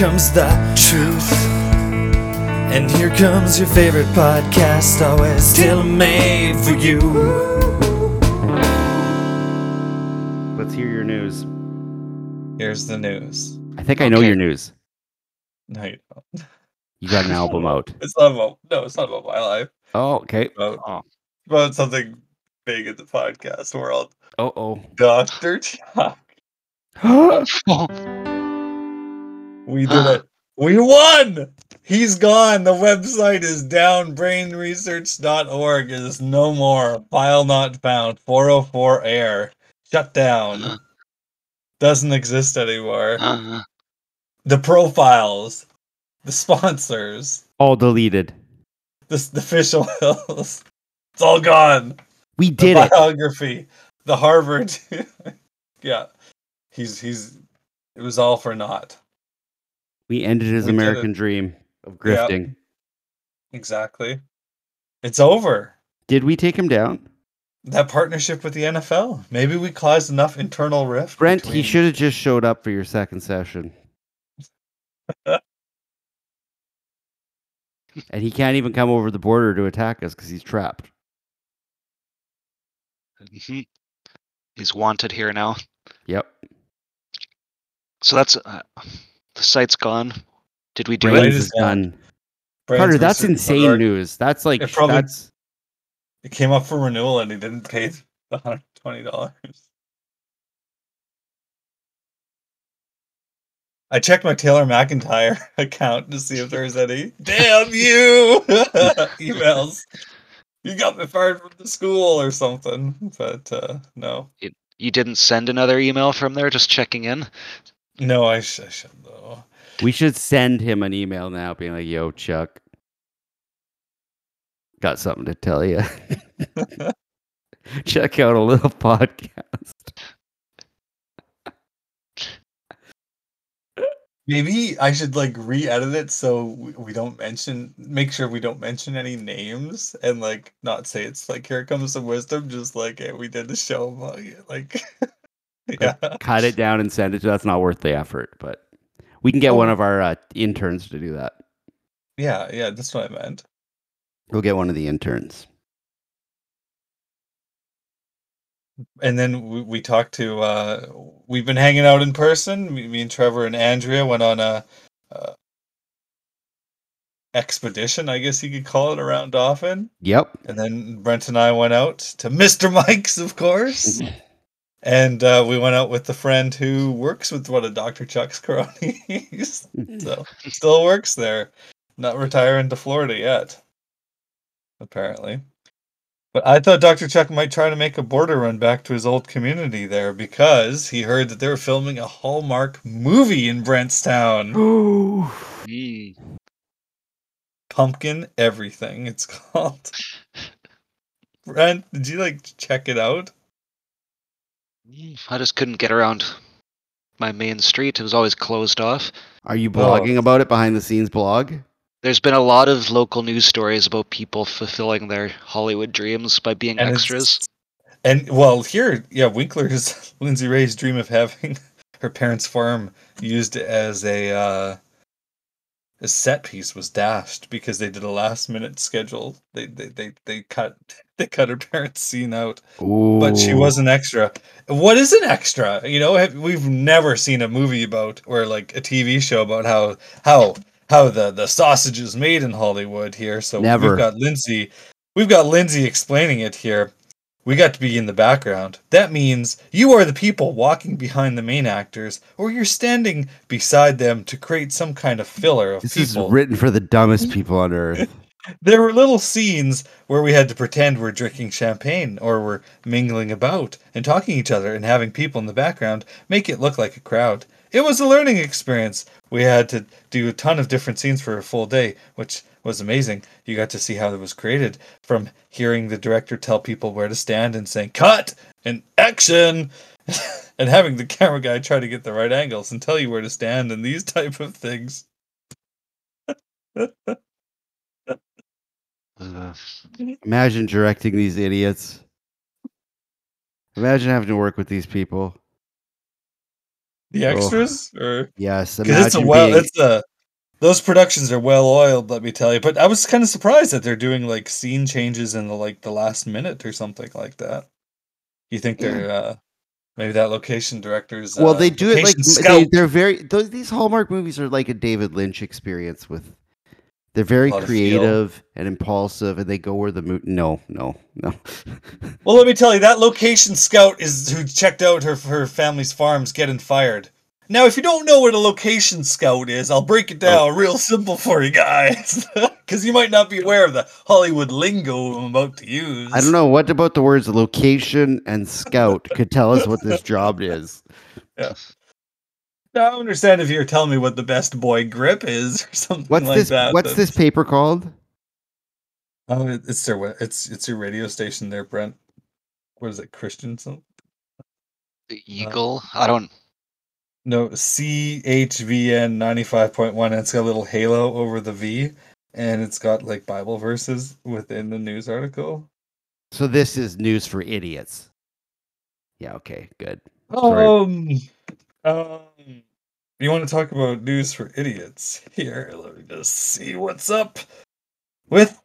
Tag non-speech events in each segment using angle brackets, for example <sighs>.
wisdom. And here comes the truth. And here comes your favorite podcast, always tailor made for you. Let's hear your news. Here's the news. I think I know Okay. your news. No, you don't. You got an album <laughs> out. It's not about no, it's not about my life. Oh, okay. It's about, Oh. it's about something big in the podcast world. Oh, oh. Doctor Chuck. <gasps> <laughs> We did it. We won. He's gone. The website is down. Brainresearch.org is no more. File not found. 404 air. Shut down. Doesn't exist anymore. Uh, The profiles, the sponsors, all deleted. the, the official hills. It's all gone. We The did it. biography, the Harvard. <laughs> yeah, he's he's. It was all for naught. We ended his We American dream of Yeah. grifting. Exactly. It's over. Did we take him down? That partnership with the NFL. Maybe we caused enough internal rift. Brent, he should have just showed up for your second session. <laughs> and he can't even come over the border to attack us because he's trapped. mhm. He's wanted here now. Yep. So that's uh, the site's gone. Did we do Right. it? Brains is is done. Brains Carter, that's insane Bernard. news. That's like It probably- that's It came up for renewal and he didn't pay the hundred twenty dollars. I checked my Taylor McIntyre <laughs> account to see if there's any <laughs> damn you <laughs> emails. You got me fired from the school or something, but uh, no, You didn't send another email from there, just checking in. No, I, sh- I should though. we should send him an email now being like, yo, Chuck. Got something to tell you. <laughs> Check out a little podcast. Maybe I should like re-edit it so we, we don't mention, make sure we don't mention any names, and like not say it's like here comes some wisdom, just like hey, we did the show, about <laughs> it," like yeah, <laughs> Cut it down and send it to that's not worth the effort, but we can get Oh. one of our uh, interns to do that. yeah, yeah. That's what I meant. We'll get one of the interns. And then we, we talked to. uh We've been hanging out in person. Me, me and Trevor and Andrea went on a. Uh, expedition, I guess you could call it, around Dauphin. Yep. And then Brent and I went out to Mr. Mike's, of course. <laughs> and uh, we went out with the friend who works with one of Dr. Chuck's cronies. <laughs> so still works there. Not retiring to Florida yet. Apparently. But I thought Dr. Chuck might try to make a border run back to his old community there because he heard that they were filming a Hallmark movie in Brentstown. <gasps> Mm. Pumpkin Everything, it's <laughs> called. Brent, did you like check it out? Mm, I just couldn't get around my main street. It was always closed off. Are you blogging about it behind the scenes blog? There's been a lot of local news stories about people fulfilling their Hollywood dreams by being And extras. And well, here, yeah, Winkler's <laughs> Lindsay Ray's dream of having <laughs> her parents' farm used as a uh, a set piece was dashed because they did a last minute schedule. They they they, they cut <laughs> they cut her parents' scene out, but she was an extra. What is an extra? You know, have, we've never seen a movie about or like a TV show about how how how the the sausage is made in Hollywood here. So Never. we've got Lindsay, we've got Lindsay explaining it here. We got to be in the background. That means you are the people walking behind the main actors, or you're standing beside them to create some kind of filler of This people. is written for the dumbest people on earth. <laughs> there were little scenes where we had to pretend we're drinking champagne or we're mingling about and talking to each other and having people in the background make it look like a crowd. It was a learning experience. We had to do a ton of different scenes for a full day, which was amazing. You got to see how it was created from hearing the director tell people where to stand and saying cut and action <laughs> and having the camera guy try to get the right angles and tell you where to stand and these <laughs> type of things. Uh, Imagine directing these idiots. Imagine having to work with these people. The Oh. extras, or Yes, because it's a well, being- it's a those productions are well oiled. Let me tell you. But I was kind of surprised that they're doing like scene changes in the like the last minute or something like that. You think they're uh maybe that location director's well, uh, they do it like they, they're very those these Hallmark movies are like a David Lynch experience with. They're very lot of creative and impulsive, and they go where the mo- no, no, no. <laughs> Well, let me tell you, that location scout is who checked out her her family's farms getting fired. Now, if you don't know what a location scout is, I'll break it down oh. real simple for you guys, <laughs> because you might not be aware of the Hollywood lingo I'm about to use. I don't know what about the words location and scout could tell us what this job is. <laughs> Now, I understand if you're telling me what the best boy grip is or <laughs> something What's like this? that. what's this that's- paper called? Oh, it- it's their wa- it's it's your radio station there, Brent. What is it, Christian? Something? The Eagle. I don't. No, CHVN 95.1. And it's got a little halo over the V, and it's got like Bible verses within the news article. So this is news for idiots. Yeah. Okay. Good. Sorry. Um, um, you want to talk about news for idiots? Here, let me just see what's up with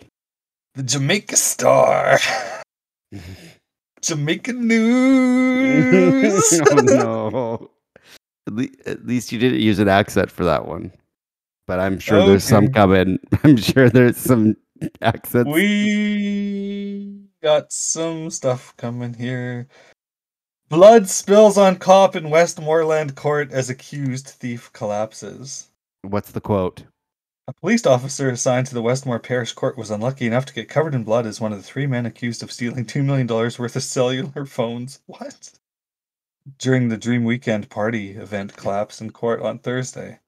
the Jamaica Star. <laughs> Jamaican <laughs> news. oh no. At, le- at least you didn't use an accent for that one. But I'm sure there's some coming. <laughs> I'm sure there's some accents. We got some stuff coming here. Blood spills on cop in Westmoreland court as accused thief collapses. What's the quote? A police officer assigned to the Westmore Parish Court was unlucky enough to get covered in blood as one of the three men accused of stealing $2 million worth of cellular phones. <laughs> What? During the Dream Weekend party event collapsed in court on Thursday.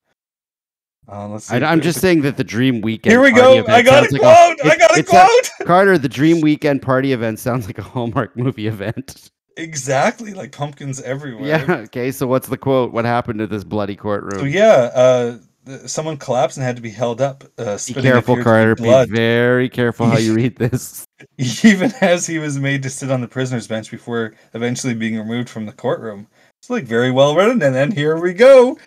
Uh, let's see I, I'm just a- saying that the Dream Weekend. Here we go. I got a sounds quote. like I it- got a it's a- quote. <laughs> Carter, the Dream Weekend party event sounds like a Hallmark movie event. <laughs> Exactly, like pumpkins everywhere. Yeah. <laughs> Okay. So what's the quote? What happened to this bloody courtroom? So yeah, uh, someone collapsed and had to be held up. Uh, Be careful, appeared to be Carter. Be very careful how you <laughs> read this. <laughs> even as he was made to sit on the prisoner's bench before eventually being removed from the courtroom. It's like very well written. And then here we go.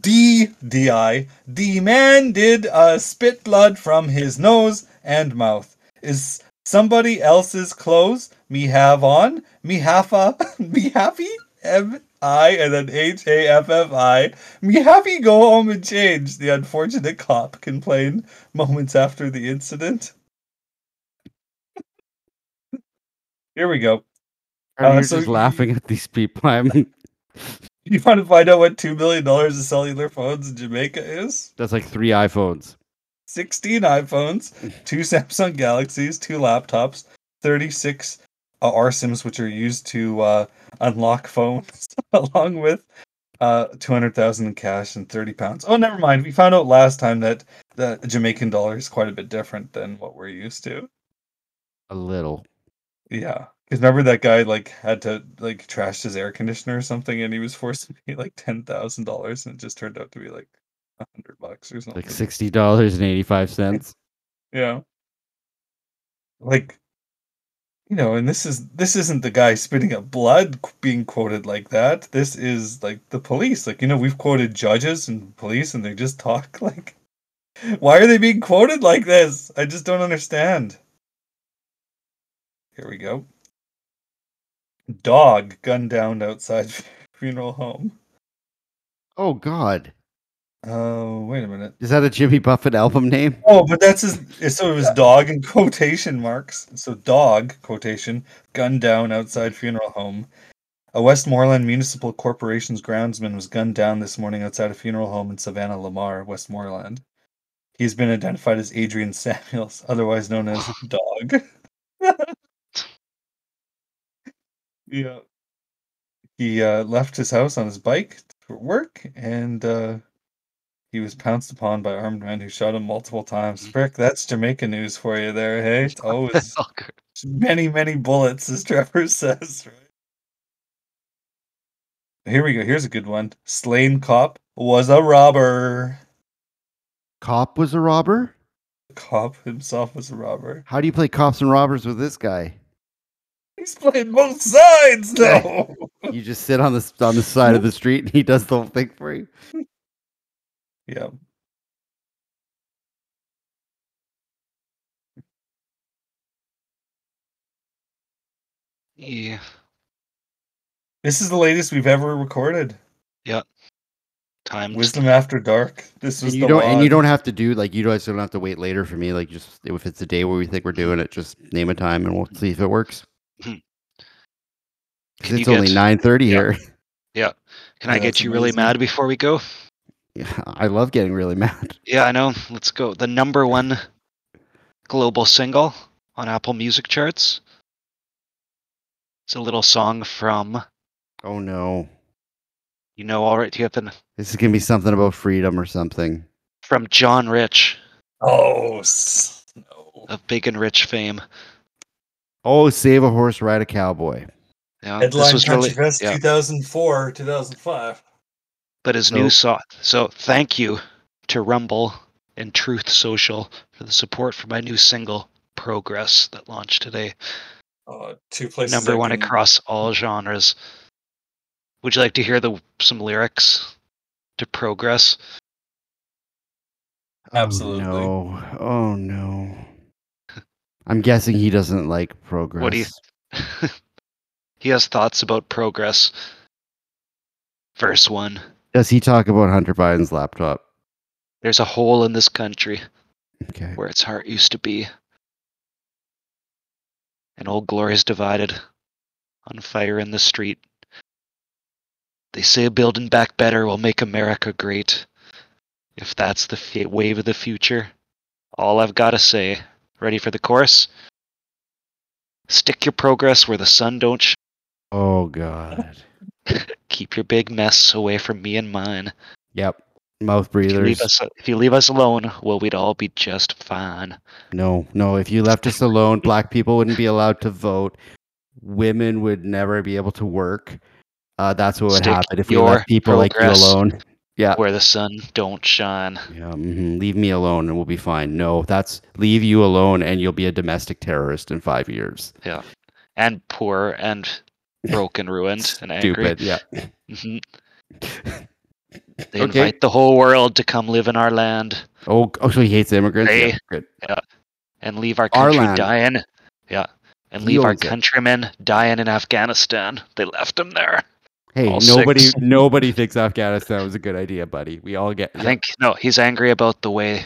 D D I the man did uh, spit blood from his nose and mouth. Is somebody else's clothes me have on me haffa <laughs> me happy M I and then H A F F I me happy go home and change. The unfortunate cop complained moments after the incident. Here we go. Carter, Uh, so just laughing at these people. I'm. <laughs> You want to find out what two million dollars of cellular phones in Jamaica is? That's like three iPhones. Sixteen iPhones, two Samsung Galaxies, two laptops, thirty-six uh, RSIMs, which are used to uh, unlock phones, <laughs> along with uh, two hundred thousand in cash and thirty pounds. Oh, never mind. We found out last time that the Jamaican dollar is quite a bit different than what we're used to. A little. Yeah. Because remember that guy like had to like trash his air conditioner or something, and he was forced to pay like ten thousand dollars, and it just turned out to be like a hundred bucks or something. Like sixty dollars and eighty five cents. <laughs> Yeah. Like, you know, and this is this isn't the guy spitting up blood being quoted like that. This is like the police. Like, you know, we've quoted judges and police, and they just talk <laughs> like. Why are they being quoted like this? I just don't understand. Here we go. Dog gunned down outside <laughs> funeral home. Oh God. Oh, wait a minute. Is that a Jimmy Buffett album name? Oh, but that's his. So it was dog in quotation marks. So dog quotation gunned down outside funeral home. A Westmoreland Municipal Corporation's groundsman was gunned down this morning outside a funeral home in Savanna-la-Mar, Westmoreland. He's been identified as Adrian Samuels, otherwise known as <sighs> Dog. <laughs> yeah. He uh, left his house on his bike for work, and uh, he was pounced upon by armed men who shot him multiple times. Mm-hmm. Frick, that's Jamaica news for you there, hey? It's <laughs> always Oh, good. many, many bullets, as Trevor <laughs> says, right? Here we go. Here's a good one. Slain cop was a robber. Cop was a robber? Cop himself was a robber. How do you play cops and robbers with this guy? He's playing both sides, though. <laughs> You just sit on the on the side of the street and he does the whole thing for you. Yeah. Yeah. This is the latest we've ever recorded. Yeah. Time Wisdom After Dark. This is you the don't and you don't have to do like you guys don't have to wait later for me. Like just if it's a day where we think we're doing it, just name a time and we'll see if it works. Hmm. 'Cause Can you it's only get- nine thirty Yeah. here. Yeah. Can I get that's you really mad before we go? Yeah, <laughs> I love getting really mad. Yeah, I know. Let's go. The number one global single on Apple Music charts. It's a little song from Oh no. you know already. You have been This is gonna be something about freedom or something. from John Rich Oh no. of Big and Rich fame. Oh, save a horse, ride a cowboy. Yeah, Headline this was really. Fest yeah. 2004, 2005. But his So- new song. So thank you to Rumble and Truth Social for the support for my new single Progress that launched today. Uh, two places. Number one can- across all genres. Would you like to hear the some lyrics to Progress? Absolutely. Oh no. Oh no. I'm guessing he doesn't like progress. What do you- <laughs> he has thoughts about progress. Verse one. Does he talk about Hunter Biden's laptop? There's a hole in this country Okay. where its heart used to be. And old glory's divided, on fire in the street. They say building back better will make America great. If that's the fa- wave of the future, all I've got to say, ready for the chorus? Stick your progress where the sun don't sh- Oh god. <laughs> keep your big mess away from me and mine. Yep. Mouth If you, leave breathers. us, if you leave us alone, well, we'd all be just fine. No, no. If you left us alone, black people wouldn't be allowed to vote. Women would never be able to work. Uh, that's what would Stick happen if we left people like you alone. Yeah. Where the sun don't shine. Yeah, mhm, leave me alone and we'll be fine. No, that's leave you alone and you'll be a domestic terrorist in five years. Yeah. And poor and <laughs> broken, ruined, and angry. Stupid. Yeah. Mhm. <laughs> They Okay. invite the whole world to come live in our land Oh, oh, so he hates immigrants. They- Yeah, good. and leave our Our country land. dying. Yeah. And He leave our owns it. countrymen dying in Afghanistan. They left them there. Hey, All nobody, six. nobody thinks Afghanistan was a good idea, buddy. We all get. I think no, he's angry about the way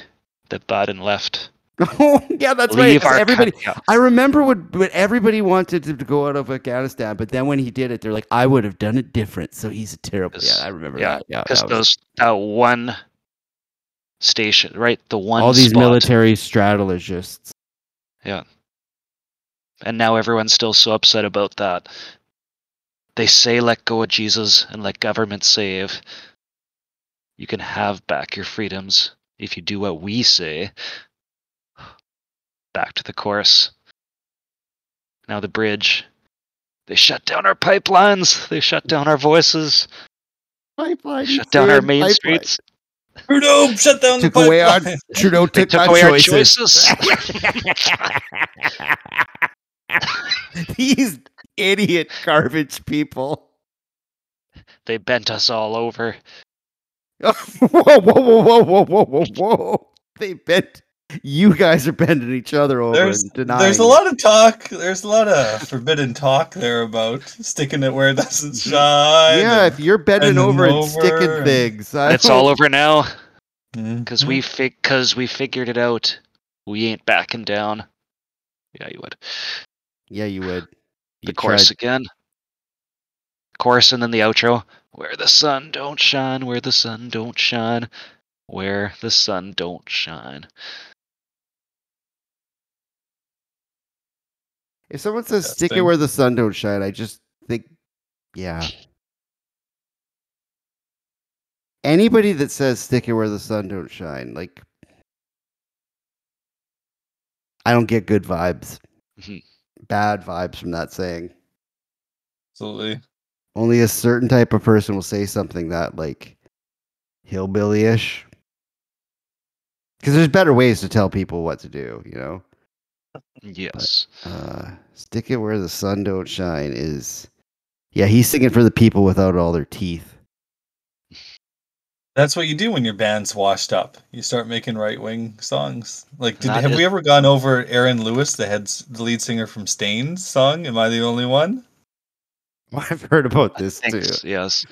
that Biden left. <laughs> Oh, yeah, that's right. leave coun- Everybody. I remember when, when everybody wanted to, to go out of Afghanistan, but then when he did it, they're like, "I would have done it different." So he's a terrible. Yeah, I remember Yeah, that. Yeah, because those that one station, right? The one all these spot. military strategists. Yeah, and now everyone's still so upset about that. They say let go of Jesus and let government save. You can have back your freedoms if you do what we say. Back to the chorus. Now the bridge. They shut down our pipelines. They shut down our voices. Pipeline. Shut down our main pipeline. streets. Trudeau shut down Took the away our pipeline. <laughs> Trudeau They took, took our away our choices. choices. <laughs> <laughs> These idiot garbage people. they bent us all over. whoa, whoa, whoa, whoa, whoa, whoa, whoa, whoa! They bent. You guys are bending each other over There's and denying. there's a lot of talk. There's a lot of forbidden talk there about sticking it where it doesn't shine. Yeah, if you're bending bending over and over sticking and- things, I It's don't- all over now. Mhm. Cause we fig, cause we figured it out. We ain't backing down. Yeah, you would. Yeah, you would. The chorus tried- again. Chorus and then the outro. Where the sun don't shine, where the sun don't shine, where the sun don't shine. If someone says That "stick it where the sun don't shine," I just think, yeah. Anybody that says "stick it where the sun don't shine," like, I don't get good vibes. Mhm. Bad vibes from that saying. Absolutely. Only a certain type of person will say something that like hillbilly-ish. Because there's better ways to tell people what to do, you know. Yes. Uh, stick it where the sun don't shine is Yeah, he's singing for the people without all their teeth. That's what you do when your band's washed up. You start making right wing songs. Like, did, have is- we ever gone over Aaron Lewis, the head, the lead singer from Staind's song? Am I the only one? <laughs> I've heard about this too. Yes.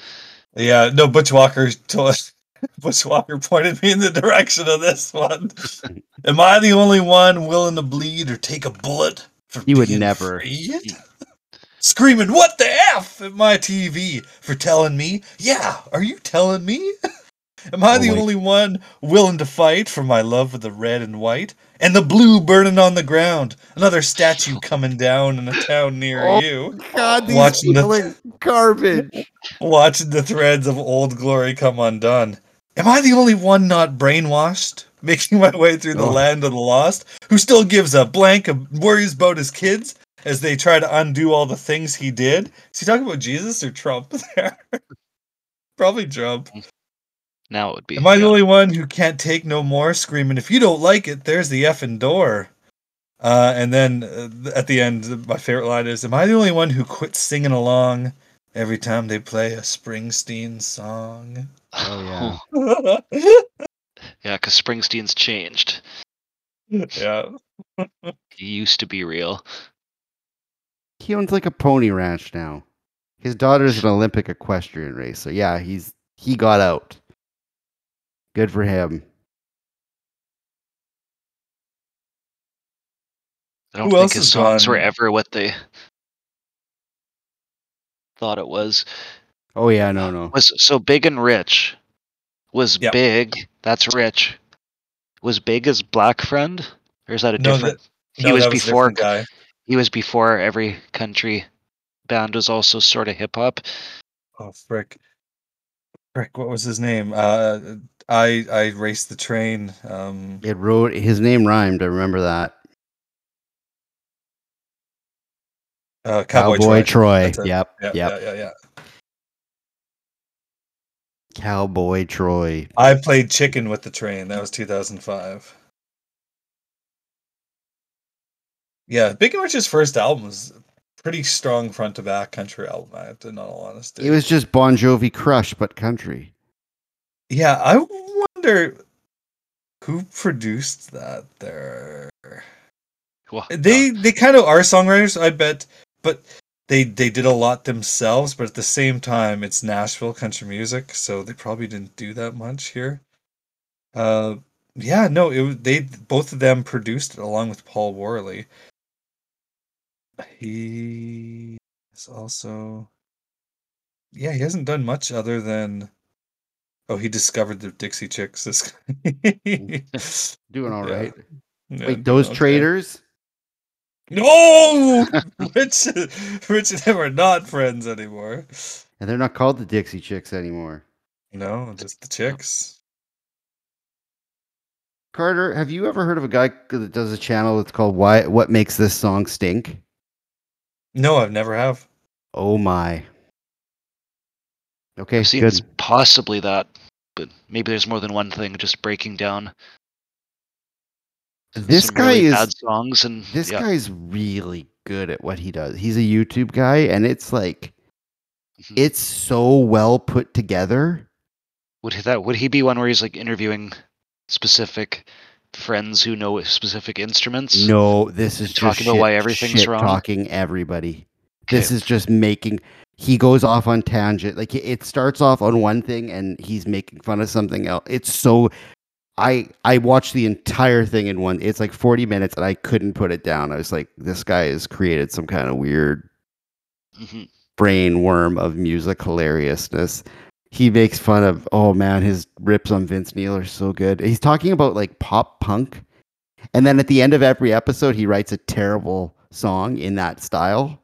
Yeah, no. Butch Walker <laughs> told Butch <laughs> Walker pointed me in the direction of this one. <laughs> Am I the only one willing to bleed or take a bullet for He would never. free? Screaming, "What the f!" at my TV for telling me. Yeah, are you telling me? <laughs> Am I Oh the my- only one willing to fight for my love of the red and white and the blue burning on the ground? Another statue coming down in a town near Oh, you. God, these Watching the- people garbage. watching the threads of old glory come undone. Am I the only one not brainwashed, <laughs> making my way through the Oh. land of the lost, who still gives a blank of worries about his kids as they try to undo all the things he did? Is he talking about Jesus or Trump <laughs> there? Probably Trump. Now it would be. Am I the only one who can't take no more? Screaming, if you don't like it, there's the effing door. Uh, and then uh, at the end, my favorite line is, "Am I the only one who quits singing along every time they play a Springsteen song?" Oh, yeah, <laughs> yeah, because Springsteen's changed. Yeah. he used to be real. He owns like a pony ranch now. His daughter's an Olympic equestrian racer. Yeah, he's he got out. Good for him. I don't Who think his has songs were ever what they thought it was. Oh yeah, no, no. Was so big and rich. Was Yep. big. That's rich. Was big as Black Friend, or is that a No, different? he No, was that a before. guy. He was before every country band was also sort of hip hop. Oh frick, frick! What was his name? Uh, I I raced the train. Um, It wrote his name rhymed. I remember that. Uh, Cowboy, Cowboy Troy. Troy. That's it. Yep. Yep. yeah, yeah, yeah. Cowboy Troy. I played Chicken with the Train. That was 2005. Yeah, Big and Rich's first album was pretty strong front to back country album. I have to, in all honesty. It was just Bon Jovi Crush, but country. Yeah, I wonder who produced that. There, Well, they they kind of are songwriters, I bet, but they they did a lot themselves. But at the same time, it's Nashville country music, so they probably didn't do that much here. Uh, yeah, no, it was they both of them produced it along with Paul Worley. He is also, yeah, he hasn't done much other than. Oh, he discovered the Dixie Chicks. This <laughs> guy. <laughs> Doing all Yeah. right. Yeah, Wait, those okay. traders? No, Rich, Rich and him are not friends anymore. And they're not called the Dixie Chicks anymore. No, just the chicks. Carter, have you ever heard of a guy that does a channel that's called Why What Makes This Song Stink? No, I've never have. Oh my. Okay, I've seen good. it's possibly that, but maybe there's more than one thing. Just breaking down This guy really is bad songs and this yeah. guy's really good at what he does. He's a YouTube guy and it's like Mhm. it's so well put together. Would he- that would he be one where he's like interviewing specific friends who know specific instruments? No, this is just Talking about why everything's wrong? talking everybody. This is just making he goes off on tangent. Like it starts off on one thing and he's making fun of something else. It's so I I watched the entire thing in one. It's like 40 minutes and I couldn't put it down. I was like this guy has created some kind of weird Mhm. brain worm of music hilariousness. He makes fun of oh man, his rips on Vince Neil are so good. He's talking about like pop punk, and then at the end of every episode, he writes a terrible song in that style.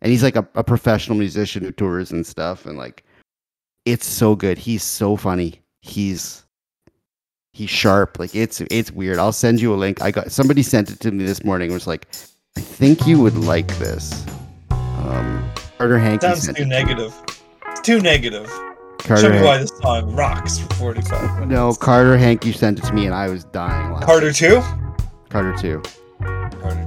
And he's like a, a professional musician who tours and stuff, and like it's so good. He's so funny. He's he's sharp. Like it's it's weird. I'll send you a link. I got somebody sent it to me this morning. and Was like, I think you would like this. Um, Carter Hankey Sounds too it negative. It's too negative. Carter Show me Han- why this song rocks for 45 minutes. No, Carter Hankey sent it to me, and I was dying. Laughing. Carter 2? Carter too. Carter